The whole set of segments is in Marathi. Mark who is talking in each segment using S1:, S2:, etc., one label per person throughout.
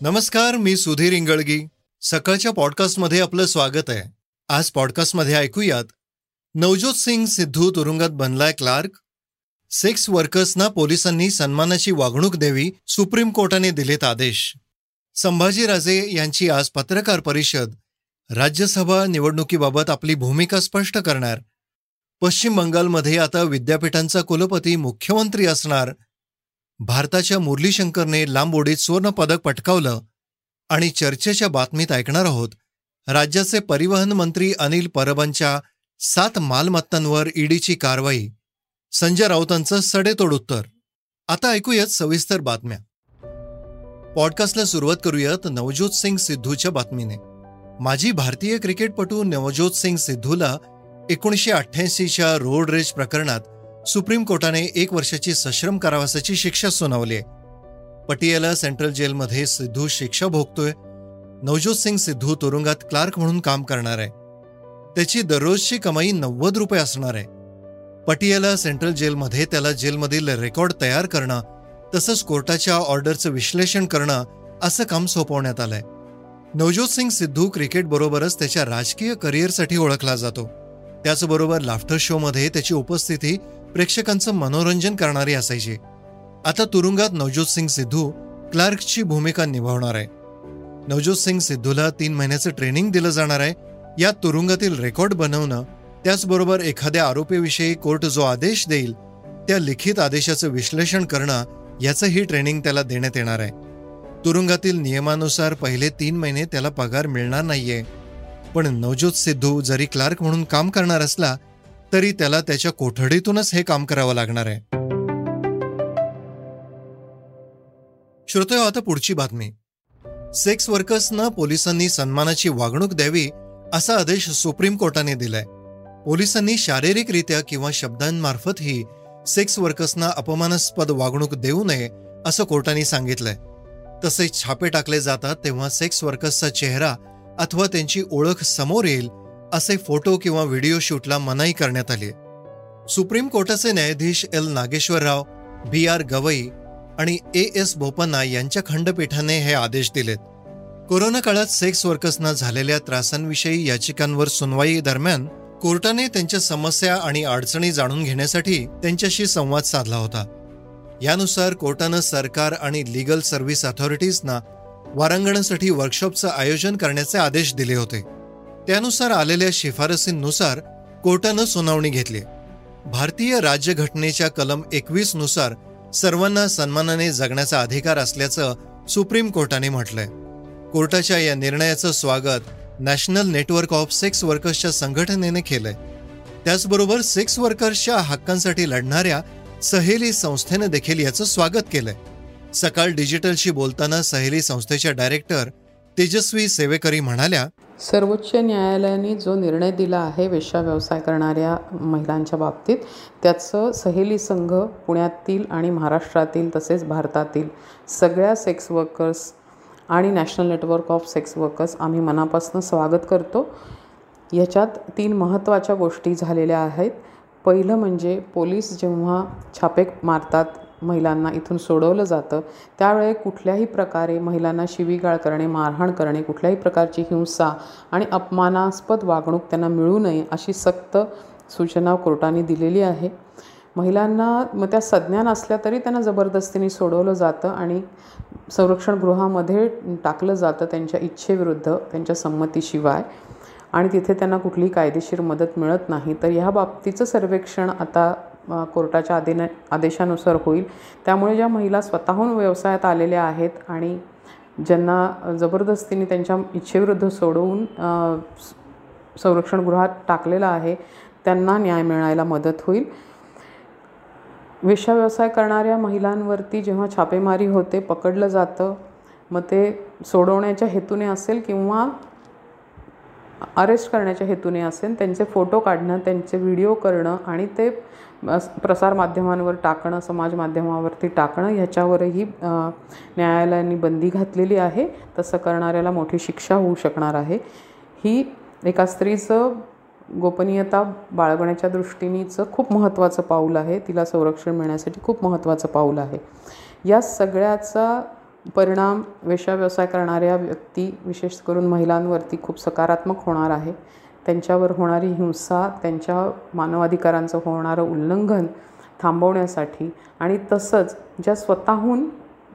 S1: नमस्कार मी सुधीर इंगळगी. सकाळच्या पॉडकास्टमध्ये आपलं स्वागत आहे. आज पॉडकास्टमध्ये ऐकूयात नवज्योत सिंग सिद्धू तुरुंगात बनलाय क्लार्क. सेक्स वर्कर्सना पोलिसांनी सन्मानाची वागणूक द्यावी सुप्रीम कोर्टाने दिलेत आदेश. संभाजीराजे यांची आज पत्रकार परिषद. राज्यसभा निवडणुकीबाबत आपली भूमिका स्पष्ट करणार. पश्चिम बंगालमध्ये आता विद्यापीठांचा कुलपती मुख्यमंत्री असणार. भारताच्या मुरली शंकरने लांब उडीत सुवर्ण पदक पटकावलं आणि चर्चेच्या बातमीत ऐकणार आहोत राज्याचे परिवहन मंत्री अनिल परबांच्या सात मालमत्तांवर ईडीची कारवाई. संजय राऊतांचं सडेतोड उत्तर. आता ऐकूयात सविस्तर बातम्या. पॉडकास्टला सुरुवात करूयात नवज्योत सिंग सिद्धूच्या बातमीने. माजी भारतीय क्रिकेटपटू नवज्योत सिंग सिद्धूला एकोणीसशे अठ्ठ्याऐंशीच्या रोड रेज प्रकरणात सुप्रीम कोर्टाने एक वर्षाची सश्रम कारावासाची शिक्षा सुनावली आहे. पटियाला सेंट्रल जेलमध्ये सिद्धू शिक्षा भोगतोय. नवज्योत सिंग सिद्धू तुरुंगात क्लार्क म्हणून काम करणार आहे. त्याची दररोजची कमाई नव्वद रुपये असणार आहे. पटियाला सेंट्रल जेलमध्ये त्याला जेलमधील रेकॉर्ड तयार करणं तसंच कोर्टाच्या ऑर्डरचं विश्लेषण करणं असं काम सोपवण्यात आलंय. नवज्योत सिंग सिद्धू क्रिकेटबरोबरच त्याच्या राजकीय करिअरसाठी ओळखला जातो. त्याचबरोबर लाफ्टर शोमध्ये त्याची उपस्थिती प्रेक्षकांचं मनोरंजन करणारी असायची. आता तुरुंगात नवज्योत सिंग सिद्धू क्लार्कची भूमिका निभावणार आहे. नवज्योत सिंग सिद्धूला तीन महिन्याचं ट्रेनिंग दिलं जाणार आहे. या तुरुंगातील रेकॉर्ड बनवणं त्याचबरोबर एखाद्या आरोपीविषयी कोर्ट जो आदेश देईल त्या लिखित आदेशाचं विश्लेषण करणं याचंही ट्रेनिंग त्याला देण्यात येणार आहे. तुरुंगातील नियमानुसार पहिले तीन महिने त्याला पगार मिळणार नाहीये. पण नवज्योत सिद्धू जरी क्लार्क म्हणून काम करणार असला तरी त्याला त्याच्या कोठडीतूनच हे काम करावं लागणार आहे. श्रोतो आता पुढची बातमी. सेक्स वर्कर्सना पोलिसांनी सन्मानाची वागणूक द्यावी असा आदेश सुप्रीम कोर्टाने दिलाय. पोलिसांनी शारीरिकरित्या किंवा शब्दांमार्फतही सेक्स वर्कर्सना अपमानास्पद वागणूक देऊ नये असं कोर्टाने सांगितलंय. तसेच छापे टाकले जातात तेव्हा सेक्स वर्कर्सचा चेहरा अथवा त्यांची ओळख समोर येईल असे फोटो किंवा व्हिडिओ शूटला मनाई करण्यात आली. सुप्रीम कोर्टाचे न्यायाधीश L Nageswararao B R Gavai आणि ए एस बोपन्ना यांच्या खंडपीठाने हे आदेश दिलेत. कोरोना काळात सेक्स वर्कर्सना झालेल्या त्रासांविषयी याचिकांवर सुनवाई दरम्यान कोर्टाने त्यांच्या समस्या आणि अडचणी जाणून घेण्यासाठी त्यांच्याशी संवाद साधला होता. यानुसार कोर्टानं सरकार आणि लिगल सर्व्हिस अथॉरिटीजना वारांगणासाठी वर्कशॉपचं आयोजन करण्याचे आदेश दिले होते. त्यानुसार आलेल्या शिफारसींनुसार कोर्टानं सुनावणी घेतली. भारतीय राज्यघटनेच्या कलम एकवीसनुसार सर्वांना सन्मानाने जगण्याचा अधिकार असल्याचं सुप्रीम कोर्टाने म्हटलंय. कोर्टाच्या या निर्णयाचं स्वागत नॅशनल नेटवर्क ऑफ सेक्स वर्कर्सच्या संघटनेने केलंय. त्याचबरोबर सेक्स वर्कर्सच्या हक्कांसाठी लढणाऱ्या सहेली संस्थेनं देखील याचं स्वागत केलंय. सकाळ डिजिटलशी बोलताना सहेली संस्थेच्या डायरेक्टर तेजस्वी सेवेकरी म्हणाल्या
S2: सर्वोच्च न्यायालयाने जो निर्णय दिला आहे वेश्या व्यवसाय करणाऱ्या महिलांच्या बाबतीत त्याचं सहेली संघ पुण्यातील आणि महाराष्ट्रातील तसेच भारतातील सगळ्या सेक्स वर्कर्स आणि national network of sex workers आम्ही मनापासून स्वागत करतो. याच्यात तीन महत्त्वाच्या गोष्टी झालेल्या आहेत. पहिलं म्हणजे पोलीस जेव्हा छापे मारतात महिलांना इथून सोडवलं जातं. त्यावेळे कुठल्याही प्रकारे महिलांना शिवीगाळ करणे मारहाण करणे कुठल्याही प्रकारची हिंसा आणि अपमानास्पद वागणूक त्यांना मिळू नये अशी सक्त सूचना कोर्टाने दिलेली आहे. महिलांना मग त्या सज्ञान असल्या तरी त्यांना जबरदस्तीने सोडवलं जातं आणि संरक्षणगृहामध्ये टाकलं जातं त्यांच्या इच्छेविरुद्ध त्यांच्या संमतीशिवाय. आणि तिथे त्यांना कुठलीही कायदेशीर मदत मिळत नाही. तर ह्या बाबतीचं सर्वेक्षण आता कोर्टाच्या आदेन आदेशानुसार होईल. त्यामुळे ज्या महिला स्वतःहून व्यवसायात आलेल्या आहेत आणि ज्यांना जबरदस्तीने त्यांच्या इच्छेविरुद्ध सोडवून संरक्षणगृहात टाकलेलं आहे त्यांना न्याय मिळायला मदत होईल. वेश्या व्यवसाय करणाऱ्या महिलांवरती जेव्हा छापेमारी होते पकडलं जातं मग ते सोडवण्याच्या हेतूने असेल किंवा अरेस्ट करण्याच्या हेतूने असेल त्यांचे फोटो काढणं त्यांचे व्हिडिओ करणं आणि ते प्रसारमाध्यमांवर टाकणं समाजमाध्यमावरती टाकणं ह्याच्यावरही न्यायालयाने बंदी घातलेली आहे. तसं करणाऱ्याला मोठी शिक्षा होऊ शकणार आहे. ही एका स्त्रीचं गोपनीयता बाळगण्याच्या दृष्टीनेचं खूप महत्त्वाचं पाऊल आहे. तिला संरक्षण मिळण्यासाठी खूप महत्त्वाचं पाऊल आहे. या सगळ्याचा परिणाम वेश्या व्यवसाय करणाऱ्या व्यक्ती विशेष करून महिलांवरती खूप सकारात्मक होणार आहे. त्यांच्यावर होणारी हिंसा त्यांच्या मानवाधिकारांचं होणारं उल्लंघन थांबवण्यासाठी आणि तसंच ज्या स्वतःहून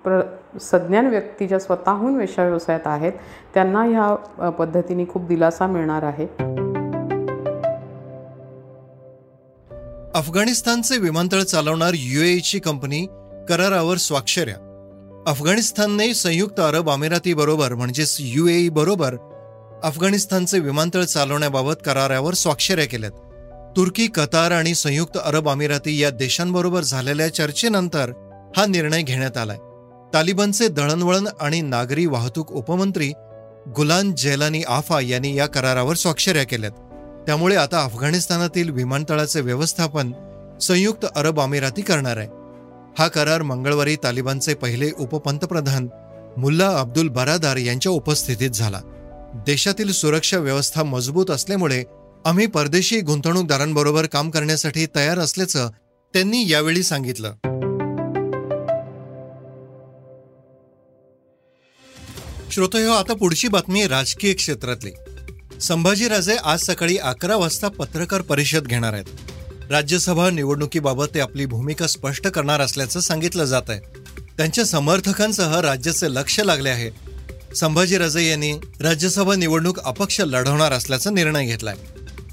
S2: प्र सज्ञान व्यक्ती ज्या स्वतःहून वेशा व्यवसायात आहेत त्यांना ह्या पद्धतीने खूप दिलासा मिळणार आहे.
S1: अफगाणिस्तानचे विमानतळ चालवणार युएईची कंपनी करारावर स्वाक्षऱ्या. अफगाणिस्तानने संयुक्त अरब अमिरातीबरोबर म्हणजेच युएई बरोबर अफगाणिस्तानचे विमानतळ चालवण्याबाबत करारावर स्वाक्षऱ्या केल्यात. तुर्की कतार आणि संयुक्त अरब अमिराती या देशांबरोबर झालेल्या चर्चेनंतर हा निर्णय घेण्यात आलाय. तालिबानचे दळणवळण आणि नागरी वाहतूक उपमंत्री गुलान जेलानी आफा यांनी या करारावर स्वाक्षऱ्या केल्यात. त्यामुळे आता अफगाणिस्तानातील विमानतळाचे व्यवस्थापन संयुक्त अरब अमिराती करणार आहे. हा करार मंगळवारी तालिबानचे पहिले उपपंतप्रधान मुल्ला अब्दुल बरादार यांच्या उपस्थितीत झाला. देशातील सुरक्षा व्यवस्था मजबूत असल्यामुळे आम्ही परदेशी गुंतवणूकदारांबरोबर काम करण्यासाठी तयार असल्याचं त्यांनी यावेळी सांगितलं. श्रोतयो हो, आता पुढची बातमी राजकीय क्षेत्रातली. संभाजीराजे आज सकाळी अकरा वाजता पत्रकार परिषद घेणार आहेत. राज्यसभा निवडणुकीबाबत ते आपली भूमिका स्पष्ट करणार असल्याचं सांगितलं जात आहे त्यांच्या समर्थकांसह राज्याचे लक्ष लागले आहे. संभाजीराजे यांनी राज्यसभा निवडणूक अपक्ष लढवणार असल्याचा निर्णय घेतलाय.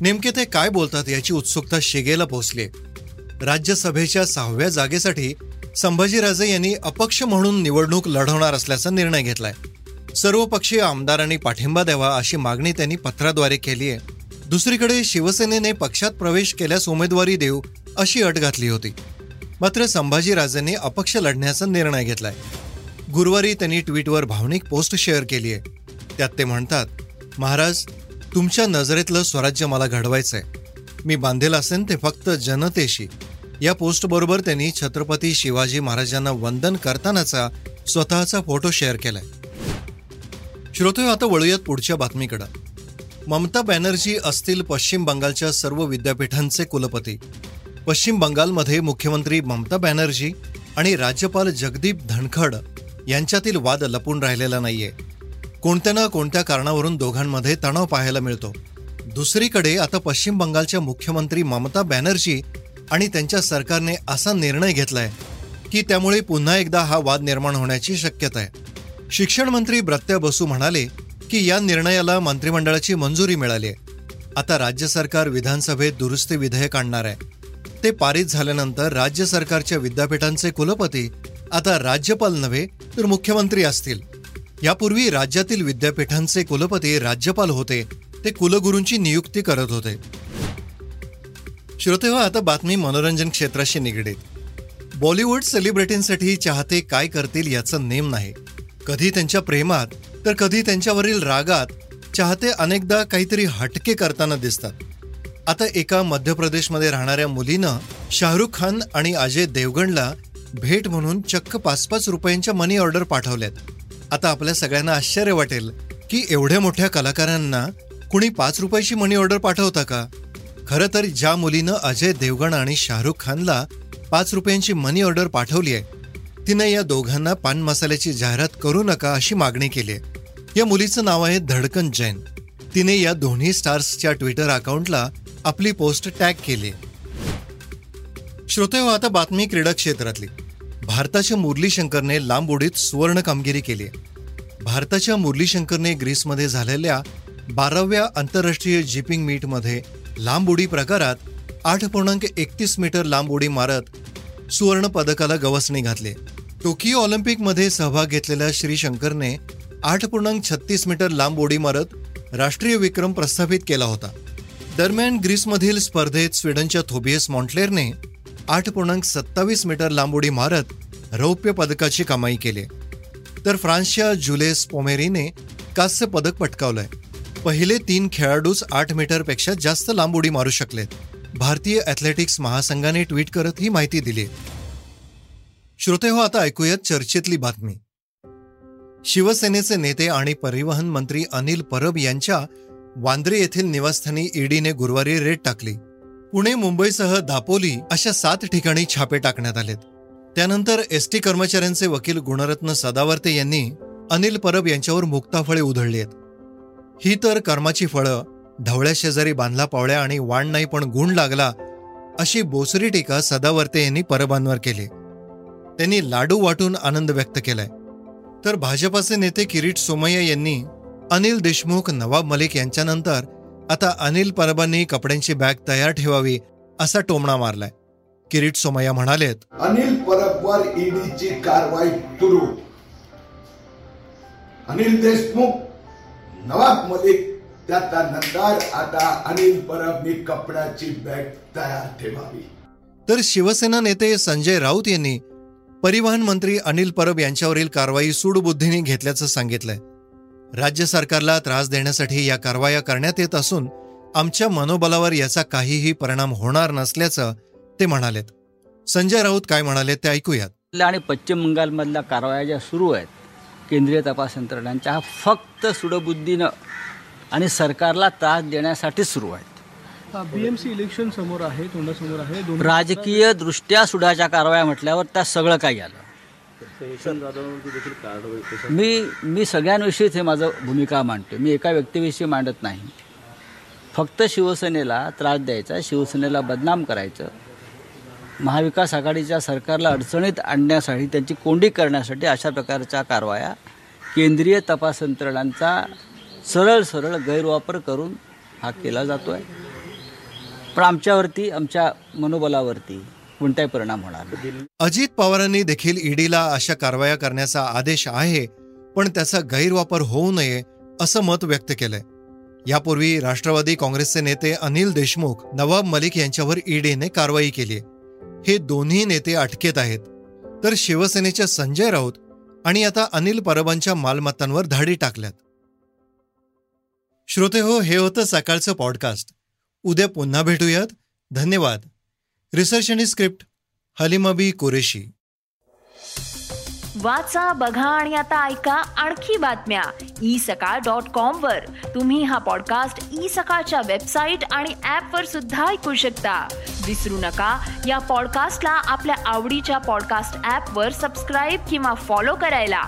S1: नेमके ते काय बोलतात याची उत्सुकता शिगेला पोहोचली राज्यसभेच्या सहाव्या जागेसाठी संभाजीराजे यांनी अपक्ष म्हणून निवडणूक लढवणार असल्याचा निर्णय घेतलाय. सर्वपक्षीय आमदारांनी पाठिंबा द्यावा अशी मागणी त्यांनी पत्राद्वारे केली आहे दुसरीकडे शिवसेनेने पक्षात प्रवेश केल्यास उमेदवारी देऊ अशी अट घातली होती. मात्र संभाजीराजेंनी अपक्ष लढण्याचा निर्णय घेतलाय. गुरुवारी त्यांनी ट्विटवर भावनिक पोस्ट शेअर केली आहे त्यात ते म्हणतात महाराज तुमच्या नजरेतलं स्वराज्य मला घडवायचंय. मी बांधेल असेन ते फक्त जनतेशी. या पोस्टबरोबर त्यांनी छत्रपती शिवाजी महाराजांना वंदन करतानाचा स्वतःचा फोटो शेअर केलाय. श्रोतो आता वळूयात पुढच्या बातमीकडं. ममता बॅनर्जी असतील पश्चिम बंगालच्या सर्व विद्यापीठांचे कुलपती. पश्चिम बंगालमध्ये मुख्यमंत्री ममता बॅनर्जी आणि राज्यपाल जगदीप धनखड यांच्यातील वाद लपून राहिलेला नाहीये. कोणत्या ना कोणत्या कारणावरून दोघांमध्ये तणाव पाहायला मिळतो. दुसरीकडे आता पश्चिम बंगालच्या मुख्यमंत्री ममता बॅनर्जी आणि त्यांच्या सरकारने असा निर्णय घेतलाय की त्यामुळे पुन्हा एकदा हा वाद निर्माण होण्याची शक्यता आहे शिक्षण मंत्री ब्रत्या बसू म्हणाले की या निर्णयाला मंत्रिमंडळाची मंजुरी मिळाली आहे आता राज्य सरकार विधानसभेत दुरुस्ती विधेयक आणणार आहे. ते पारित झाल्यानंतर राज्य सरकारच्या विद्यापीठांचे कुलपती आता राज्यपाल नव्हे तर मुख्यमंत्री असतील. यापूर्वी राज्यातील विद्यापीठांचे कुलपती राज्यपाल होते ते कुलगुरूंची नियुक्ती करत होते. श्रोते हो आता बातमी मनोरंजन क्षेत्राशी निगडीत. बॉलिवूड सेलिब्रिटींसाठी चाहते काय करतील याचा नेम नाही. कधी त्यांच्या प्रेमात तर कधी त्यांच्यावरील रागात चाहते अनेकदा काहीतरी हटके करताना दिसतात. आता एका मध्य प्रदेशमध्ये राहणाऱ्या मुलीनं शाहरुख खान आणि अजय देवगणला भेट म्हणून चक्क पाच पाच रुपयांच्या मनी ऑर्डर पाठवल्यात. आता आपल्या सगळ्यांना आश्चर्य वाटेल की एवढ्या मोठ्या कलाकारांना कुणी पाच रुपयाची मनी ऑर्डर पाठवता का? खरं तर ज्या मुलीनं अजय देवगण आणि शाहरुख खानला पाच रुपयांची मनी ऑर्डर पाठवली आहे तिनं या दोघांना पान मसाल्याची जाहिरात करू नका अशी मागणी केली आहे. या मुलीचं नाव आहे धडकन जैन. तिने या दोन्ही स्टार्सच्या ट्विटर अकाउंटला आपली पोस्ट टॅग केली श्रोते हो, आता बातमी क्रीडा क्षेत्रातली. भारताच्या मुरली शंकरने लांब उडीत सुवर्ण कामगिरी केली आहे. भारताच्या मुरली शंकरने ग्रीसमध्ये झालेल्या बाराव्या आंतरराष्ट्रीय जिपिंग मीटमध्ये लांब उडी प्रकारात आठ पूर्णांक एकतीस मीटर लांब उडी मारत सुवर्ण पदकाला गवसणी घातले. टोकियो ऑलिम्पिकमध्ये सहभाग घेतलेल्या श्री शंकरने आठ पूर्णांक छत्तीस मीटर लांब उडी मारत राष्ट्रीय विक्रम प्रस्थापित केला होता. दरम्यान ग्रीसमधील स्पर्धेत स्वीडनच्या थोबियस मॉन्टलेरने आठ पूर्णांक सत्तावीस मीटर लांब उडी मारत रौप्य पदकाची कमाई केली. तर फ्रान्सच्या जुलेस पोमेरीने कांस्य पदक पटकावलंय. पहिले तीन खेळाडूच आठ मीटरपेक्षा जास्त लांब उडी मारू शकलेत. भारतीय ॲथलेटिक्स महासंघाने ट्विट करत ही माहिती दिली. श्रोते हो आता ऐकूयात चर्चेतली बातमी. शिवसेनेचे नेते आणि परिवहन मंत्री अनिल परब यांच्या वांद्रे येथील निवासस्थानी ईडीने गुरुवारी रेड टाकली. पुणे मुंबईसह दापोली अशा सात ठिकाणी छापे टाकण्यात आलेत. त्यानंतर एस टी कर्मचाऱ्यांचे वकील गुणरत्न सदावर्ते यांनी अनिल परब यांच्यावर मुक्ताफळे उधळली आहेत. ही तर कर्माची फळं ढवळ्या शेजारी बांधला पावळ्या आणि वाण नाही पण गुण लागला अशी बोसरी टीका सदावर्ते यांनी परबांवर केली. त्यांनी लाडू वाटून आनंद व्यक्त केलाय. तर भाजपाचे नेते किरीट सोमय्या यांनी अनिल देशमुख नवाब मलिक यांच्यानंतर आता अनिल परबांनी कपड्यांची बॅग तयार ठेवावी असा टोमणा मारलाय. किरीट सोमय्या म्हणालेत
S3: अनिल परबवर ईडीची कारवाई सुरू. अनिल देशमुख नवाब मलिक त्यानंतर आता अनिल परबनी कपड्याची बॅग तयार ठेवावी.
S1: तर शिवसेना नेते संजय राऊत यांनी परिवहन मंत्री अनिल परब यांच्यावरील कारवाई सूडबुद्धीने घेतल्याचं सांगितलंय. राज्य सरकारला त्रास देण्यासाठी या कारवाया करण्यात येत असून आमच्या मनोबलावर याचा काहीही परिणाम होणार नसल्याचं ते म्हणालेत. संजय राऊत काय म्हणाले ते ऐकूयात.
S4: आणि पश्चिम बंगालमधल्या कारवाया ज्या सुरू आहेत केंद्रीय तपास यंत्रणांच्या हा फक्त सुडबुद्धीनं आणि सरकारला त्रास देण्यासाठी सुरू आहेत.
S5: बीएमसी इलेक्शन समोर आहे तोंडासमोर आहे. दोन
S4: राजकीय दृष्ट्या सुडाच्या कारवाया म्हटल्यावर त्या सगळं काही आलं. मी मी सगळ्यांविषयीच हे माझं भूमिका मांडतो मी एका व्यक्तीविषयी मांडत नाही. फक्त शिवसेनेला त्रास द्यायचा शिवसेनेला बदनाम करायचं. महाविकास आघाडीच्या सरकारला अडचणीत आणण्यासाठी त्यांची कोंडी करण्यासाठी अशा प्रकारच्या कारवाया केंद्रीय तपास यंत्रणांचा सरळ सरळ गैरवापर करून हा केला जातो आहे पण आमच्यावरती आमच्या मनोबलावरती कोणताही परिणाम होणार
S1: अजित पवारांनी देखील ईडीला अशा कारवाया करण्याचा आदेश आहे पण त्याचा गैरवापर होऊ नये असं मत व्यक्त केलंय. यापूर्वी राष्ट्रवादी काँग्रेसचे नेते अनिल देशमुख नवाब मलिक यांच्यावर ईडीने कारवाई केली हे दोन्ही नेते अटकेत आहेत. तर शिवसेनेच्या संजय राऊत आणि आता अनिल परबांच्या मालमत्तांवर धाडी टाकल्यात. श्रोते हो हे होतं सकाळचं पॉडकास्ट. उद्या पुन्हा भेटूयात. धन्यवाद. रिसर्च आणि स्क्रिप्ट हलिमाबी कुरेशी
S6: वाचा बघा आणि आता ऐका आणखी बातम्या. ई सकाळ डॉट कॉम वर. तुम्ही हा पॉडकास्ट ई सकाळच्या वेबसाईट आणि ऍप वर सुद्धा ऐकू शकता. विसरू नका या पॉडकास्टला आपल्या आवडीच्या पॉडकास्ट ऍप वर सबस्क्राईब किंवा फॉलो करायला.